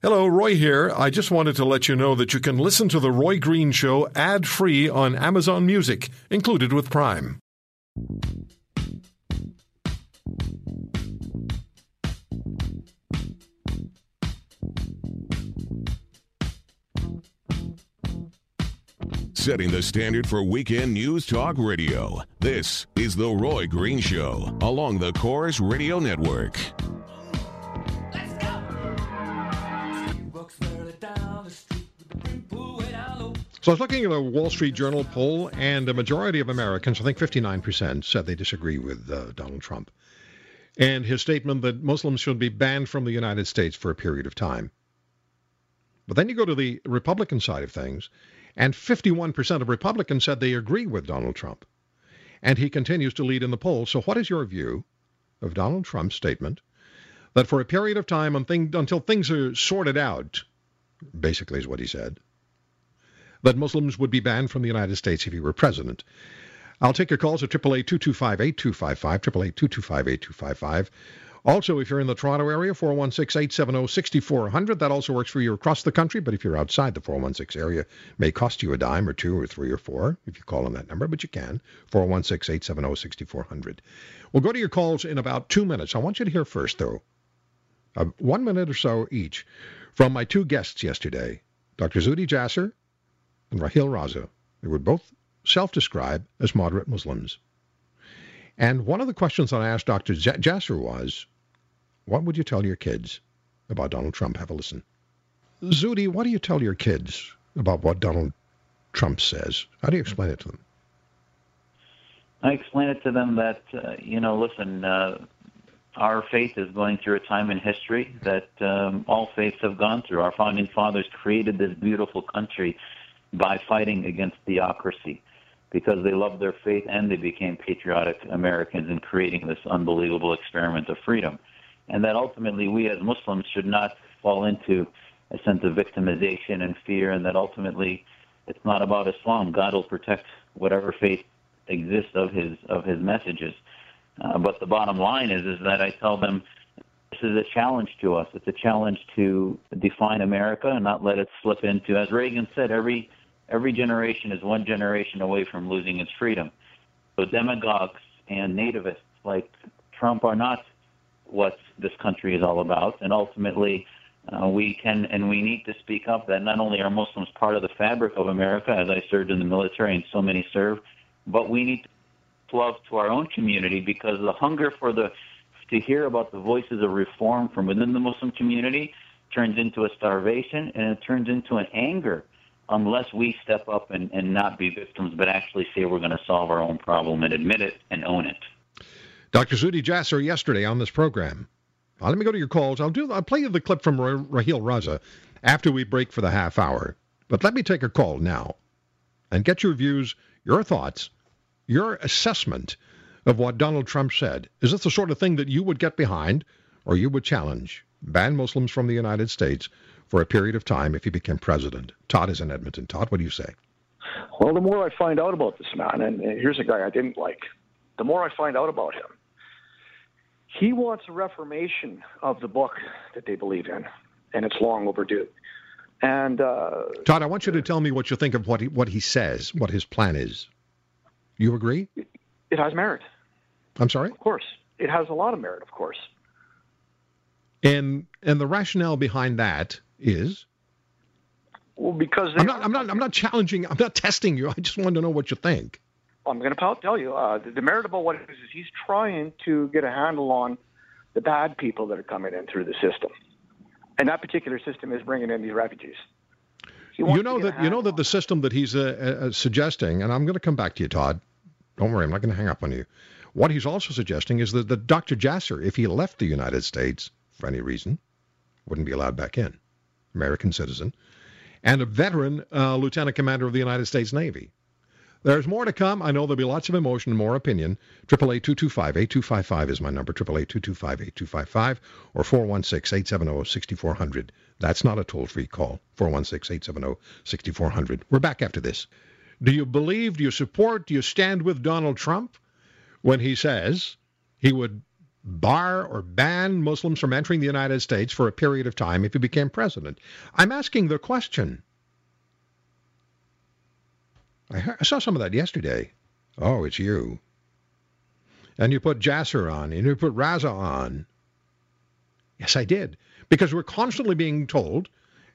Hello, Roy here. I just wanted to let you know that you can listen to The Roy Green Show ad free on Amazon Music, included with Prime. Setting the standard for weekend news talk radio. This is The Roy Green Show along the Corus Radio Network. So I was looking at a Wall Street Journal poll, and a majority of Americans, I think 59%, said they disagree with uh, Donald Trump and his statement that Muslims should be banned from the United States for a period of time. But then you go to the Republican side of things, and 51% of Republicans said they agree with Donald Trump. And he continues to lead in the poll. So, what is your view of Donald Trump's statement that for a period of time until things are sorted out, basically is what he said, that Muslims would be banned from the United States if he were president. I'll take your calls at 888-225-8255, 888-225-8255. Also, if you're in the Toronto area, 416-870-6400. That also works for you across the country, but if you're outside the 416 area, may cost you a dime or two or three or four if you call on that number, but you can. 416-870-6400. We'll go to your calls in about two minutes. I want you to hear first, though, uh, one minute or so each, from my two guests yesterday, Dr. Zuhdi Jasser and Raheel Raza. They were both self-described as moderate Muslims. And one of the questions that I asked Dr. Jasser was, what would you tell your kids about Donald Trump? Have a listen. Zuhdi, what do you tell your kids about what Donald Trump says? How do you explain it to them? I explain it to them that, uh, you know, listen, uh, our faith is going through a time in history that um, all faiths have gone through. Our founding fathers created this beautiful country by fighting against theocracy because they loved their faith and they became patriotic Americans in creating this unbelievable experiment of freedom. And that ultimately we as Muslims should not fall into a sense of victimization and fear, and that ultimately it's not about Islam. God will protect whatever faith exists of his of his messages. Uh, but the bottom line is is that I tell them this is a challenge to us. It's a challenge to define America and not let it slip into, as Reagan said, every every generation is one generation away from losing its freedom. So demagogues and nativists like Trump are not what this country is all about. And ultimately, uh, we can and we need to speak up that not only are Muslims part of the fabric of America, as I served in the military and so many serve, but we need to love to our own community because the hunger for the to hear about the voices of reform from within the Muslim community turns into a starvation and it turns into an anger unless we step up and, and not be victims, but actually say we're going to solve our own problem and admit it and own it. Dr. Zuhdi Jasser yesterday on this program. Uh, let me go to your calls. I'll do. I'll play you the clip from Raheel Raza after we break for the half hour. But let me take a call now and get your views, your thoughts, your assessment of what Donald Trump said. Is this the sort of thing that you would get behind or you would challenge? Ban Muslims from the United States for a period of time if he became president. Todd is in Edmonton. Todd, what do you say? Well, the more I find out about this man, and here's a guy I didn't like, the more I find out about him. He wants a reformation of the book that they believe in, and it's long overdue. And uh, Todd, I want you to tell me what you think of what he, what he says, what his plan is. You agree? It has merit. I'm sorry. Of course, it has a lot of merit. Of course. And and the rationale behind that is? Well, because I'm not, I'm not, I'm not challenging. I'm not testing you. I just want to know what you think. I'm going to tell you uh, the, the merit about what it is is he's trying to get a handle on the bad people that are coming in through the system, and that particular system is bringing in these refugees. You know that you know that the system that he's uh, uh, suggesting, and I'm going to come back to you, Todd. Don't worry, I'm not going to hang up on you. What he's also suggesting is that the Dr. Jasser, if he left the United States for any reason, wouldn't be allowed back in. American citizen, and a veteran uh, lieutenant commander of the United States Navy. There's more to come. I know there'll be lots of emotion and more opinion. 888-225-8255 is my number. 888-225-8255 or 416-870-6400. That's not a toll-free call. 416-870-6400. We're back after this. Do you believe, do you support, do you stand with Donald Trump when he says he would bar or ban Muslims from entering the United States for a period of time if he became president. I'm asking the question. I, heard, I saw some of that yesterday. Oh, it's you. And you put Jasser on, and you put Raza on. Yes, I did. Because we're constantly being told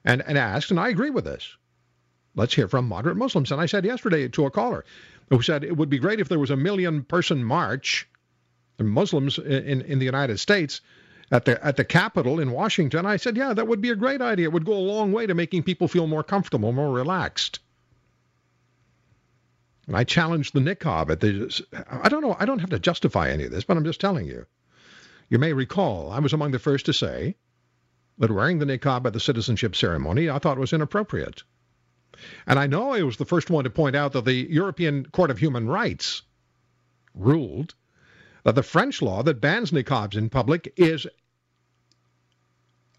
and, and asked, and I agree with this. Let's hear from moderate Muslims. And I said yesterday to a caller who said it would be great if there was a million person march, Muslims in, in the United States, at the at the Capitol in Washington. I said, yeah, that would be a great idea. It would go a long way to making people feel more comfortable, more relaxed. And I challenged the niqab at the. I don't know. I don't have to justify any of this, but I'm just telling you. You may recall I was among the first to say that wearing the niqab at the citizenship ceremony I thought was inappropriate. And I know I was the first one to point out that the European Court of Human Rights ruled that the French law that bans niqabs in public is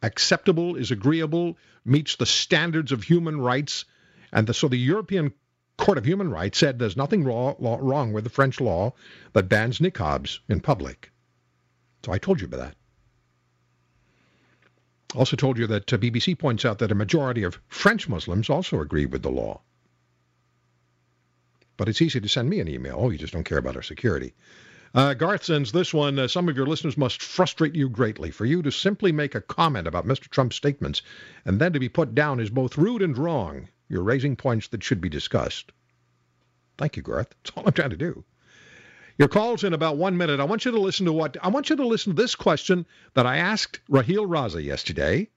acceptable, is agreeable, meets the standards of human rights. And the, so the European Court of Human Rights said there's nothing wrong, wrong with the French law that bans niqabs in public. So I told you about that. Also told you that uh, BBC points out that a majority of French Muslims also agree with the law. But it's easy to send me an email. Oh, you just don't care about our security. Uh, Garth sends this one. Uh, some of your listeners must frustrate you greatly. For you to simply make a comment about Mr. Trump's statements and then to be put down is both rude and wrong. You're raising points that should be discussed. Thank you, Garth. That's all I'm trying to do. Your call's in about one minute. I want you to listen to what I want you to listen to this question that I asked Raheel Raza yesterday,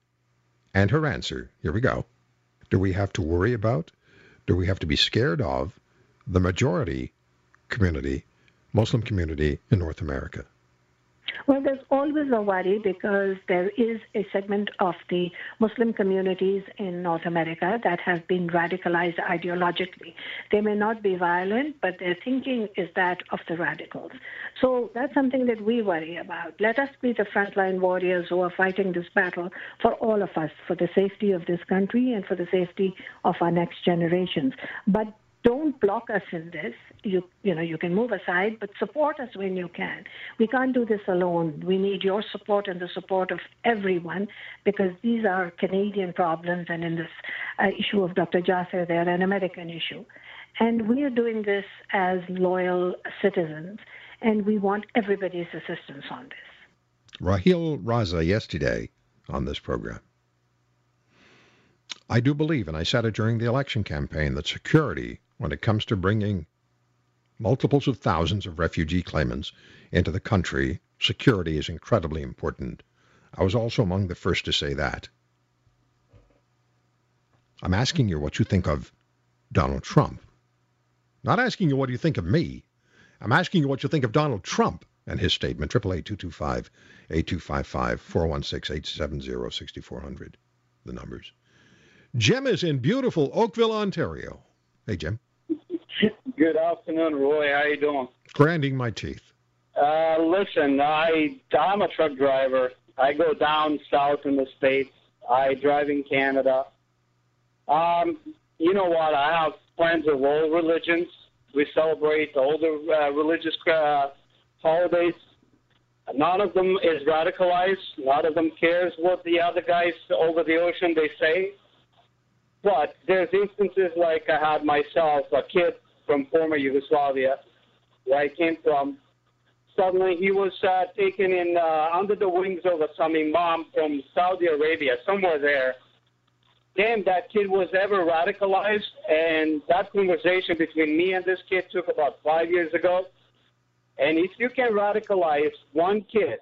and her answer. Here we go. Do we have to worry about? Do we have to be scared of the majority community, Muslim community in North America? Well, there's always a worry because there is a segment of the Muslim communities in North America that have been radicalized ideologically. They may not be violent, but their thinking is that of the radicals. So that's something that we worry about. Let us be the frontline warriors who are fighting this battle for all of us, for the safety of this country and for the safety of our next generations. But don't block us in this. You you know you can move aside, but support us when you can. We can't do this alone. We need your support and the support of everyone because these are Canadian problems, and in this uh, issue of Dr. Jasser, they're an American issue, and we are doing this as loyal citizens, and we want everybody's assistance on this. Raheel Raza yesterday on this program. I do believe, and I said it during the election campaign, that security when it comes to bringing multiples of thousands of refugee claimants into the country, security is incredibly important. I was also among the first to say that. I'm asking you what you think of Donald Trump. Not asking you what you think of me. I'm asking you what you think of Donald Trump and his statement. 888 8255 416 870 6400. The numbers. Jim is in beautiful Oakville, Ontario. Hey, Jim. Good afternoon, Roy. How you doing? Grinding my teeth. Uh, listen, I I'm a truck driver. I go down south in the states. I drive in Canada. Um, you know what? I have friends of all religions. We celebrate all the uh, religious uh, holidays. None of them is radicalized. None of them cares what the other guys over the ocean they say. But there's instances like I had myself, a kid from former Yugoslavia, where I came from. Suddenly, he was uh, taken in uh, under the wings of some imam from Saudi Arabia, somewhere there. Damn, that kid was ever radicalized, and that conversation between me and this kid took about five years ago. And if you can radicalize one kid,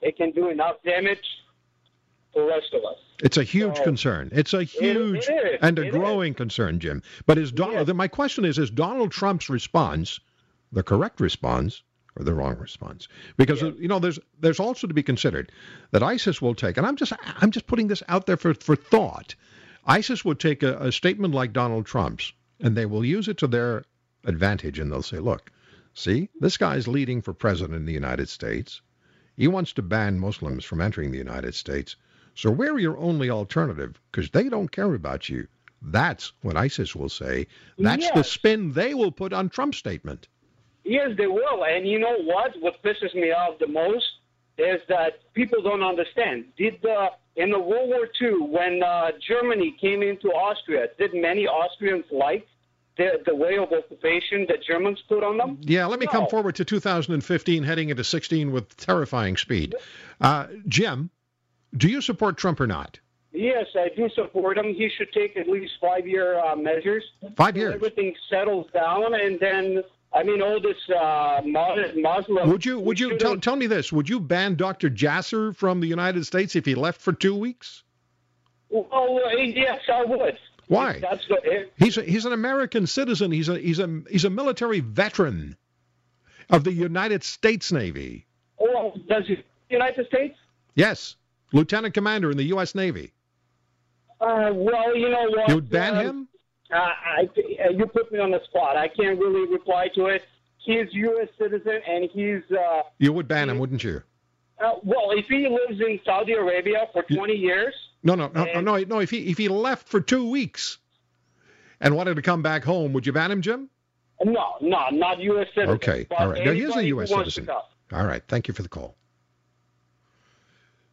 it can do enough damage the rest of us. It's a huge so, concern. It's a huge it, it and a growing is. concern, Jim. But is Donald? My question is: Is Donald Trump's response the correct response or the wrong response? Because yeah. you know, there's there's also to be considered that ISIS will take, and I'm just I'm just putting this out there for for thought. ISIS would take a, a statement like Donald Trump's, and they will use it to their advantage, and they'll say, "Look, see, this guy's leading for president in the United States. He wants to ban Muslims from entering the United States." So we're your only alternative because they don't care about you. That's what ISIS will say. That's yes. the spin they will put on Trump's statement. Yes, they will. And you know what? What pisses me off the most is that people don't understand. Did the in the World War II, when uh, Germany came into Austria, did many Austrians like the, the way of occupation that Germans put on them? Yeah, let me No. come forward to 2015, heading into 16 with terrifying speed. Uh, Jim, do you support Trump or not? Yes, I do support him. He should take at least five-year uh, measures. Five years. Everything settles down, and then I mean, all this uh, Muslim. Would you would you tell, tell me this? Would you ban Dr. Jasser from the United States if he left for two weeks? Well, uh, yes, I would. Why? That's the. If, He's a, he's an American citizen. He's a he's a he's a military veteran of the United States Navy. well, does the United States? Yes, lieutenant commander in the U.S. Navy. Uh, well, you know what? You would ban uh, him? Uh, I, uh, you put me on the spot. I can't really reply to it. He's U.S. citizen, and he's uh, You would ban him, wouldn't you? uh, well. If he lives in Saudi Arabia for 20 years, No, no, no, no, And- no, no. If he if he left for two weeks and wanted to come back home, would you ban him, Jim? no, no, not U.S. citizen. Okay, all right. Now, he is a U.S. citizen. All right. Thank you for the call.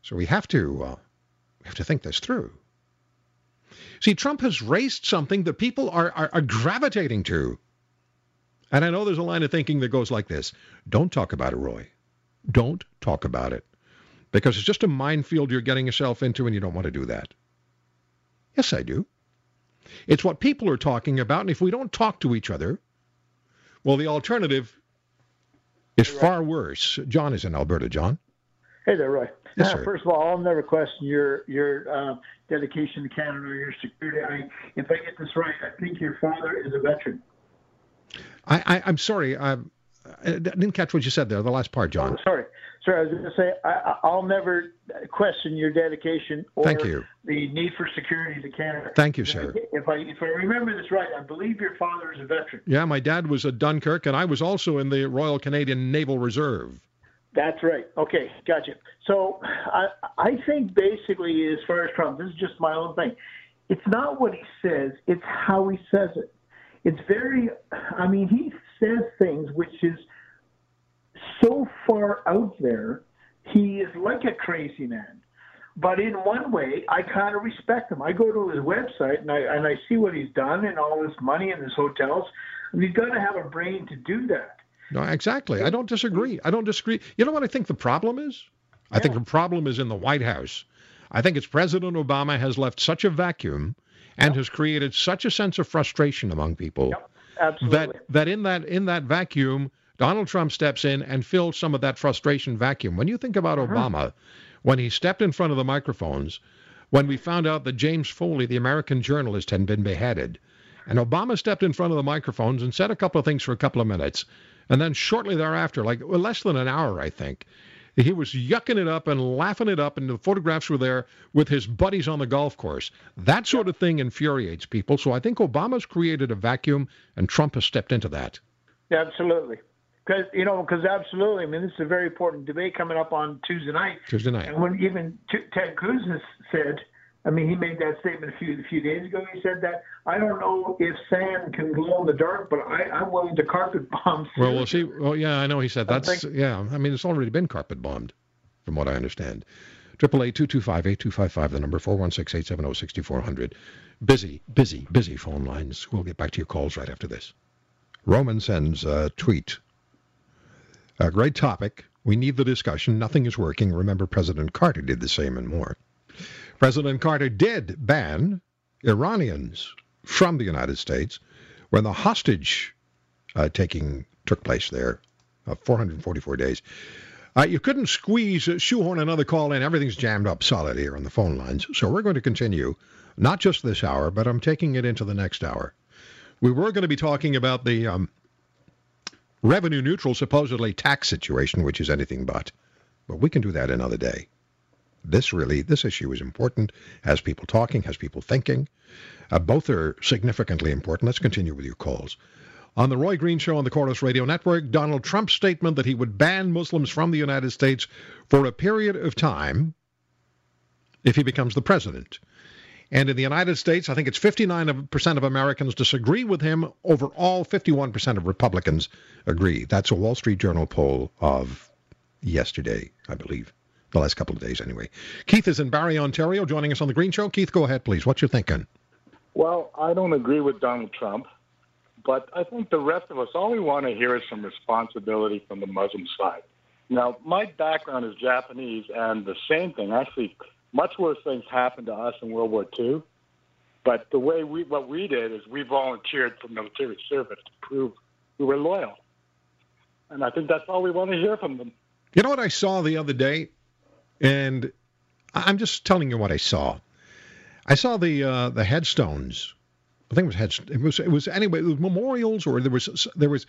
So we have to uh, we have to think this through. See, Trump has raised something that people are, are, are gravitating to. And I know there's a line of thinking that goes like this Don't talk about it, Roy. Don't talk about it. Because it's just a minefield you're getting yourself into, and you don't want to do that. Yes, I do. It's what people are talking about, and if we don't talk to each other, well, the alternative is far worse. John is in Alberta. John? Hey there, Roy. Yes, Uh. First of all, I'll never question your your uh, dedication to Canada or your security. I, if I get this right, I think your father is a veteran. I, I, I'm sorry. I, I didn't catch what you said there, the last part, John. Oh, sorry, sorry. I was going to say I, I- I'll never question your dedication or Thank you. the need for security to Canada. Thank you, sir. If I if I remember this right, I believe your father is a veteran. Yeah, my dad was a Dunkirk, and I was also in the Royal Canadian Naval Reserve. That's right. Okay, gotcha. So I I think basically, as far as Trump, this is just my own thing. It's not what he says; it's how he says it. It's very. I mean, he says things which is so far out there. He is like a crazy man. But in one way, I kind of respect him. I go to his website and I and I see what he's done and all this money and his hotels. He's got to have a brain to do that. No, exactly. I don't disagree. I don't disagree. You know what I think the problem is? I think the problem is in the White House. I think it's President Obama has left such a vacuum and has created such a sense of frustration among people Yep, that that in that in that vacuum, Donald Trump steps in and fills some of that frustration vacuum. When you think about uh-huh. Obama, when he stepped in front of the microphones, when we found out that James Foley, the American journalist, had been beheaded, and Obama stepped in front of the microphones and said a couple of things for a couple of minutes, and then shortly thereafter, like less than an hour, I think. He was yucking it up and laughing it up, and the photographs were there with his buddies on the golf course. That sort of thing infuriates people. So I think Obama's created a vacuum, and Trump has stepped into that. Absolutely. Because you know, because absolutely. I mean, this is a very important debate coming up on Tuesday night. Tuesday night. And when even T- Ted Cruz has said, I mean, he made that statement a few a few days ago. He said that I don't know if sand can glow in the dark, but I, I'm willing to carpet bomb. Well, we'll see. Well, yeah, I know he said I that's think- yeah. I mean, it's already been carpet bombed, from what I understand. Triple eight two two five eight two five five. The number four one six eight seven oh, zero sixty four hundred. Busy, busy, busy phone lines. We'll get back to your calls right after this. Roman sends a tweet. A great topic. We need the discussion. Nothing is working. Remember, President Carter did the same and more. President Carter did ban Iranians from the United States when the hostage uh, taking took place there, uh, 444 days. Uh, you couldn't squeeze, uh, shoehorn another call in. Everything's jammed up solid here on the phone lines. So we're going to continue, not just this hour, but I'm taking it into the next hour. We were going to be talking about the um, revenue neutral, supposedly tax situation, which is anything but. But we can do that another day. This really, this issue is important, has people talking, has people thinking. Uh, both are significantly important. Let's continue with your calls. On the Roy Green Show on the Corus Radio Network, Donald Trump's statement that he would ban Muslims from the United States for a period of time if he becomes the president. And in the United States, I think it's 59% of Americans disagree with him. Overall, 51% of Republicans agree. That's a Wall Street Journal poll of yesterday, I believe. The last couple of days, anyway. Keith is in Barrie, Ontario, joining us on The Green Show. Keith, go ahead, please. What you thinking? Well, I don't agree with Donald Trump, but I think the rest of us, all we want to hear is some responsibility from the Muslim side. Now, my background is Japanese, and the same thing, actually, much worse things happened to us in World War II. But the way we, what we did is we volunteered for military service to prove we were loyal. And I think that's all we want to hear from them. You know what I saw the other day? And I'm just telling you what I saw. I saw the uh, the headstones. I think it was head. It was it was anyway. It was memorials, or there was there was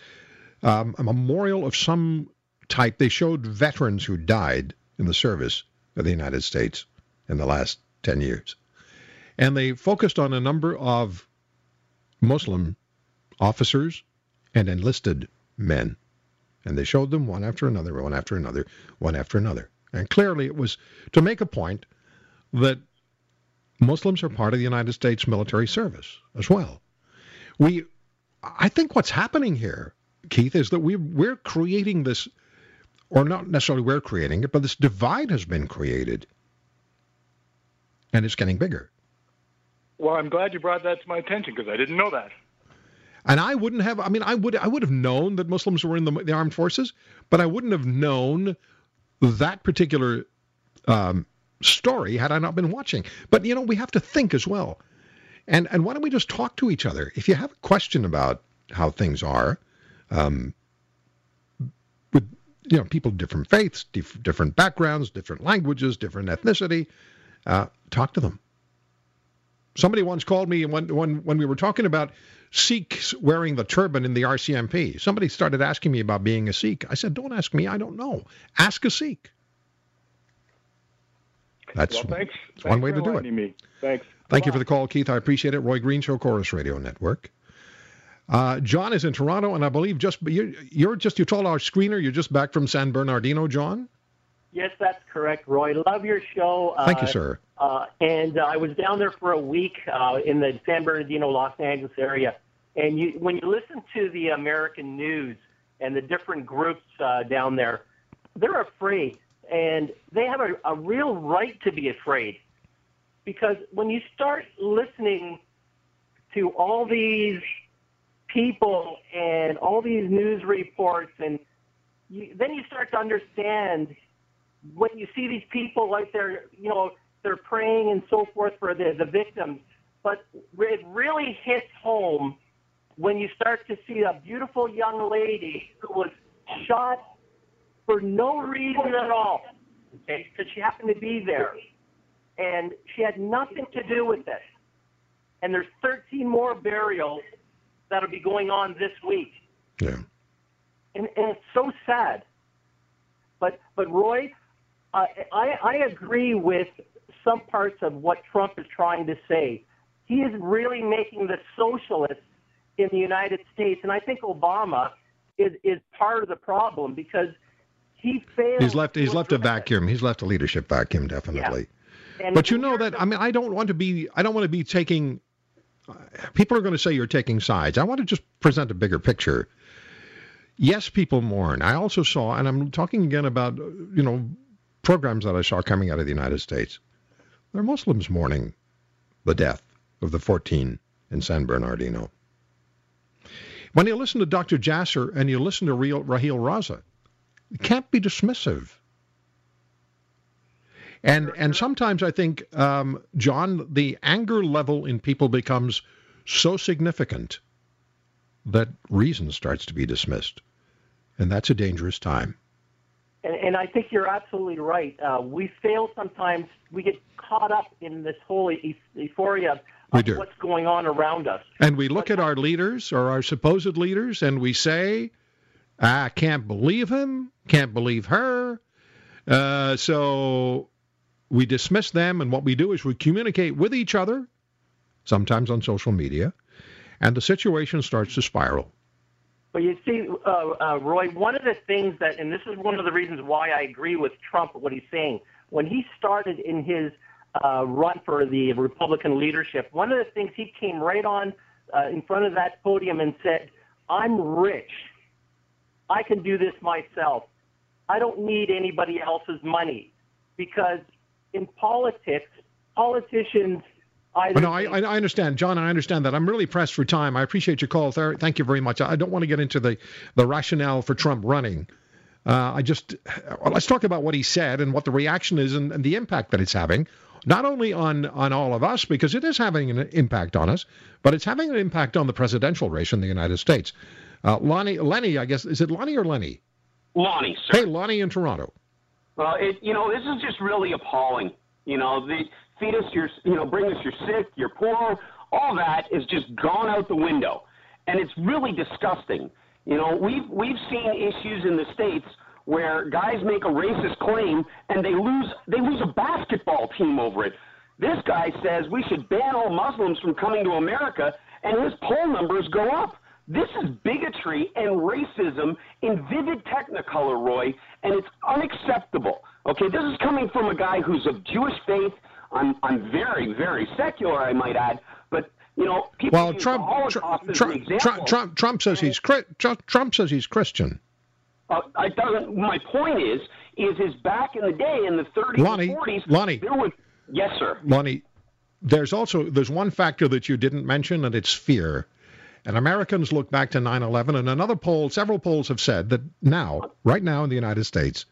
um, a memorial of some type. They showed veterans who died in the service of the United States in the last ten years, and they focused on a number of Muslim officers and enlisted men, and they showed them one after another, one after another, one after another. And clearly, it was to make a point that Muslims are part of the United States military service as well. We, I think what's happening here, Keith, is that we we're creating this, or not necessarily we're creating it, but this divide has been created, and it's getting bigger. Well, I'm glad you brought that to my attention because I didn't know that. And I wouldn't have. I mean, I would. I would have known that Muslims were in the, the armed forces, but I wouldn't have known that particular um, story had I not been watching. But you know, we have to think as well. And and why don't we just talk to each other? If you have a question about how things are, um, with you know people different faiths, dif- different backgrounds, different languages, different ethnicity, uh, talk to them. Somebody once called me when when when we were talking about Sikhs wearing the turban in the RCMP. Somebody started asking me about being a Sikh. I said, "Don't ask me. I don't know. Ask a Sikh." That's, well, thanks. that's thanks one way to do it. Me. Thanks. Thank you for the call, Keith. I appreciate it. Roy Green Show, Corus Radio Network. Uh, John is in Toronto, and I believe just you're, you're just you told our screener you're just back from San Bernardino, John. Yes, that's correct, Roy. Love your show. Thank you, sir. Uh, and uh, I was down there for a week uh, in the San Bernardino, Los Angeles area. And you, when you listen to the American news and the different groups uh, down there, they're afraid, and they have a, a real right to be afraid, because when you start listening to all these people and all these news reports, and you, then you start to understand when you see these people like they're, you know, they're praying and so forth for the, the victims. But it really hits home when you start to see a beautiful young lady who was shot for no reason at all, okay, because she happened to be there. And she had nothing to do with it. And there's 13 more burials that'll be going on this week. Yeah. And, and it's so sad. But, but Roy, I, I, I agree with some parts of what Trump is trying to say. He is really making the socialists in the United States, and I think Obama is is part of the problem because he failed. He's left. He's left a vacuum. He's left a leadership vacuum, definitely. And but you know that I mean I don't want to be I don't want to be taking. People are going to say you're taking sides. I want to just present a bigger picture. Yes, people mourn. I also saw, and I'm talking again about you know programs that I saw coming out of the United States. There are Muslims mourning the death of the 14 in San Bernardino. When you listen to Dr. Jasser and you listen to Raheel Raza, you can't be dismissive. And and sometimes I think, um, John, the anger level in people becomes so significant that reason starts to be dismissed, and that's a dangerous time. And, and I think you're absolutely right. Uh, we fail sometimes. We get caught up in this whole euphoria We of do. what's going on around us. And we look at our leaders or our supposed leaders and we say, I can't believe him, can't believe her. Uh, so we dismiss them, and what we do is we communicate with each other, sometimes on social media, and the situation starts to spiral. But you see, uh, uh, Roy, one of the things that, and this is one of the reasons why I agree with Trump, what he's saying, when he started in his uh, run for the Republican leadership, one of the things he came right on uh, in front of that podium and said, I'm rich. I can do this myself. I don't need anybody else's money because in politics, politicians either. no, I, I understand, John. I understand that. I'm really pressed for time. I appreciate your call. Thank you very much. I don't want to get into the the rationale for Trump running. Uh, I just well, let's talk about what he said and what the reaction is and, and, the impact that it's having, not only on on all of us because it is having an impact on us, but it's having an impact on the presidential race in the United States. Uh, Lonnie, Lenny, I guess is it Lonnie or Lenny? Lonnie. Sir. Hey, Lonnie in Toronto. Well, it, you know, this is just really appalling. You know, the feed us your, you know, bring us your sick, your poor, all that is just gone out the window, and it's really disgusting. You know, we've we've seen issues in the states where guys make a racist claim and they lose they lose a basketball team over it. This guy says we should ban all Muslims from coming to America, and his poll numbers go up. This is bigotry and racism in vivid technicolor, Roy, and it's unacceptable. Okay, this is coming from a guy who's of Jewish faith. I'm, I'm very, very secular, I might add, but you know, people well, Trump, Trump, Trump, Trump, Trump, says he's Trump says he's Christian. Uh, I doesn't. My point is, is is back in the day in the 30s Lonnie, and 40s, Lonnie, there was yes, sir. Lonnie, there's also there's one factor that you didn't mention, and it's fear. And Americans look back to 9 11, and another poll, several polls have said that now, right now in the United States,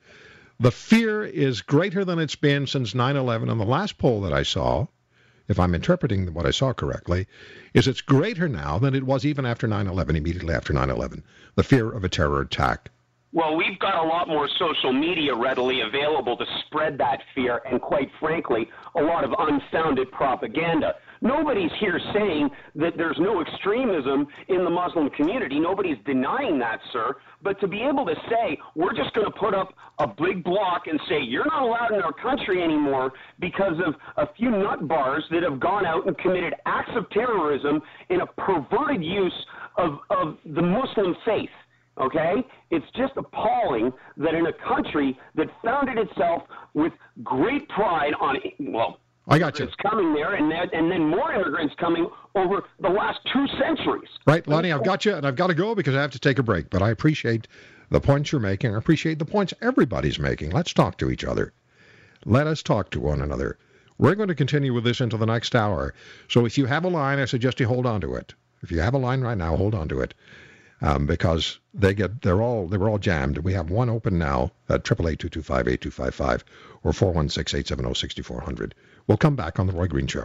the fear is greater than it's been since 9 11. And the last poll that I saw, if I'm interpreting what I saw correctly, is it's greater now than it was even after 9 11, immediately after 9 11. The fear of a terror attack. Well, we've got a lot more social media readily available to spread that fear and, quite frankly, a lot of unfounded propaganda. Nobody's here saying that there's no extremism in the Muslim community. Nobody's denying that, sir. But to be able to say, we're just going to put up a big block and say, you're not allowed in our country anymore because of a few nut bars that have gone out and committed acts of terrorism in a perverted use of, of the Muslim faith. Okay? It's just appalling that in a country that founded itself with great pride on, well, I got you. It's coming there, and then, and then more immigrants coming over the last two centuries. Right, Lonnie, I've got you, and I've got to go because I have to take a break. But I appreciate the points you're making. I appreciate the points everybody's making. Let's talk to each other. Let us talk to one another. We're going to continue with this into the next hour. So if you have a line, I suggest you hold on to it. If you have a line right now, hold on to it. Um, because they get they're all they were all jammed. We have one open now at triple eight two two five eight two five five or four one six eight seven zero sixty four hundred. We'll come back on The Roy Green Show.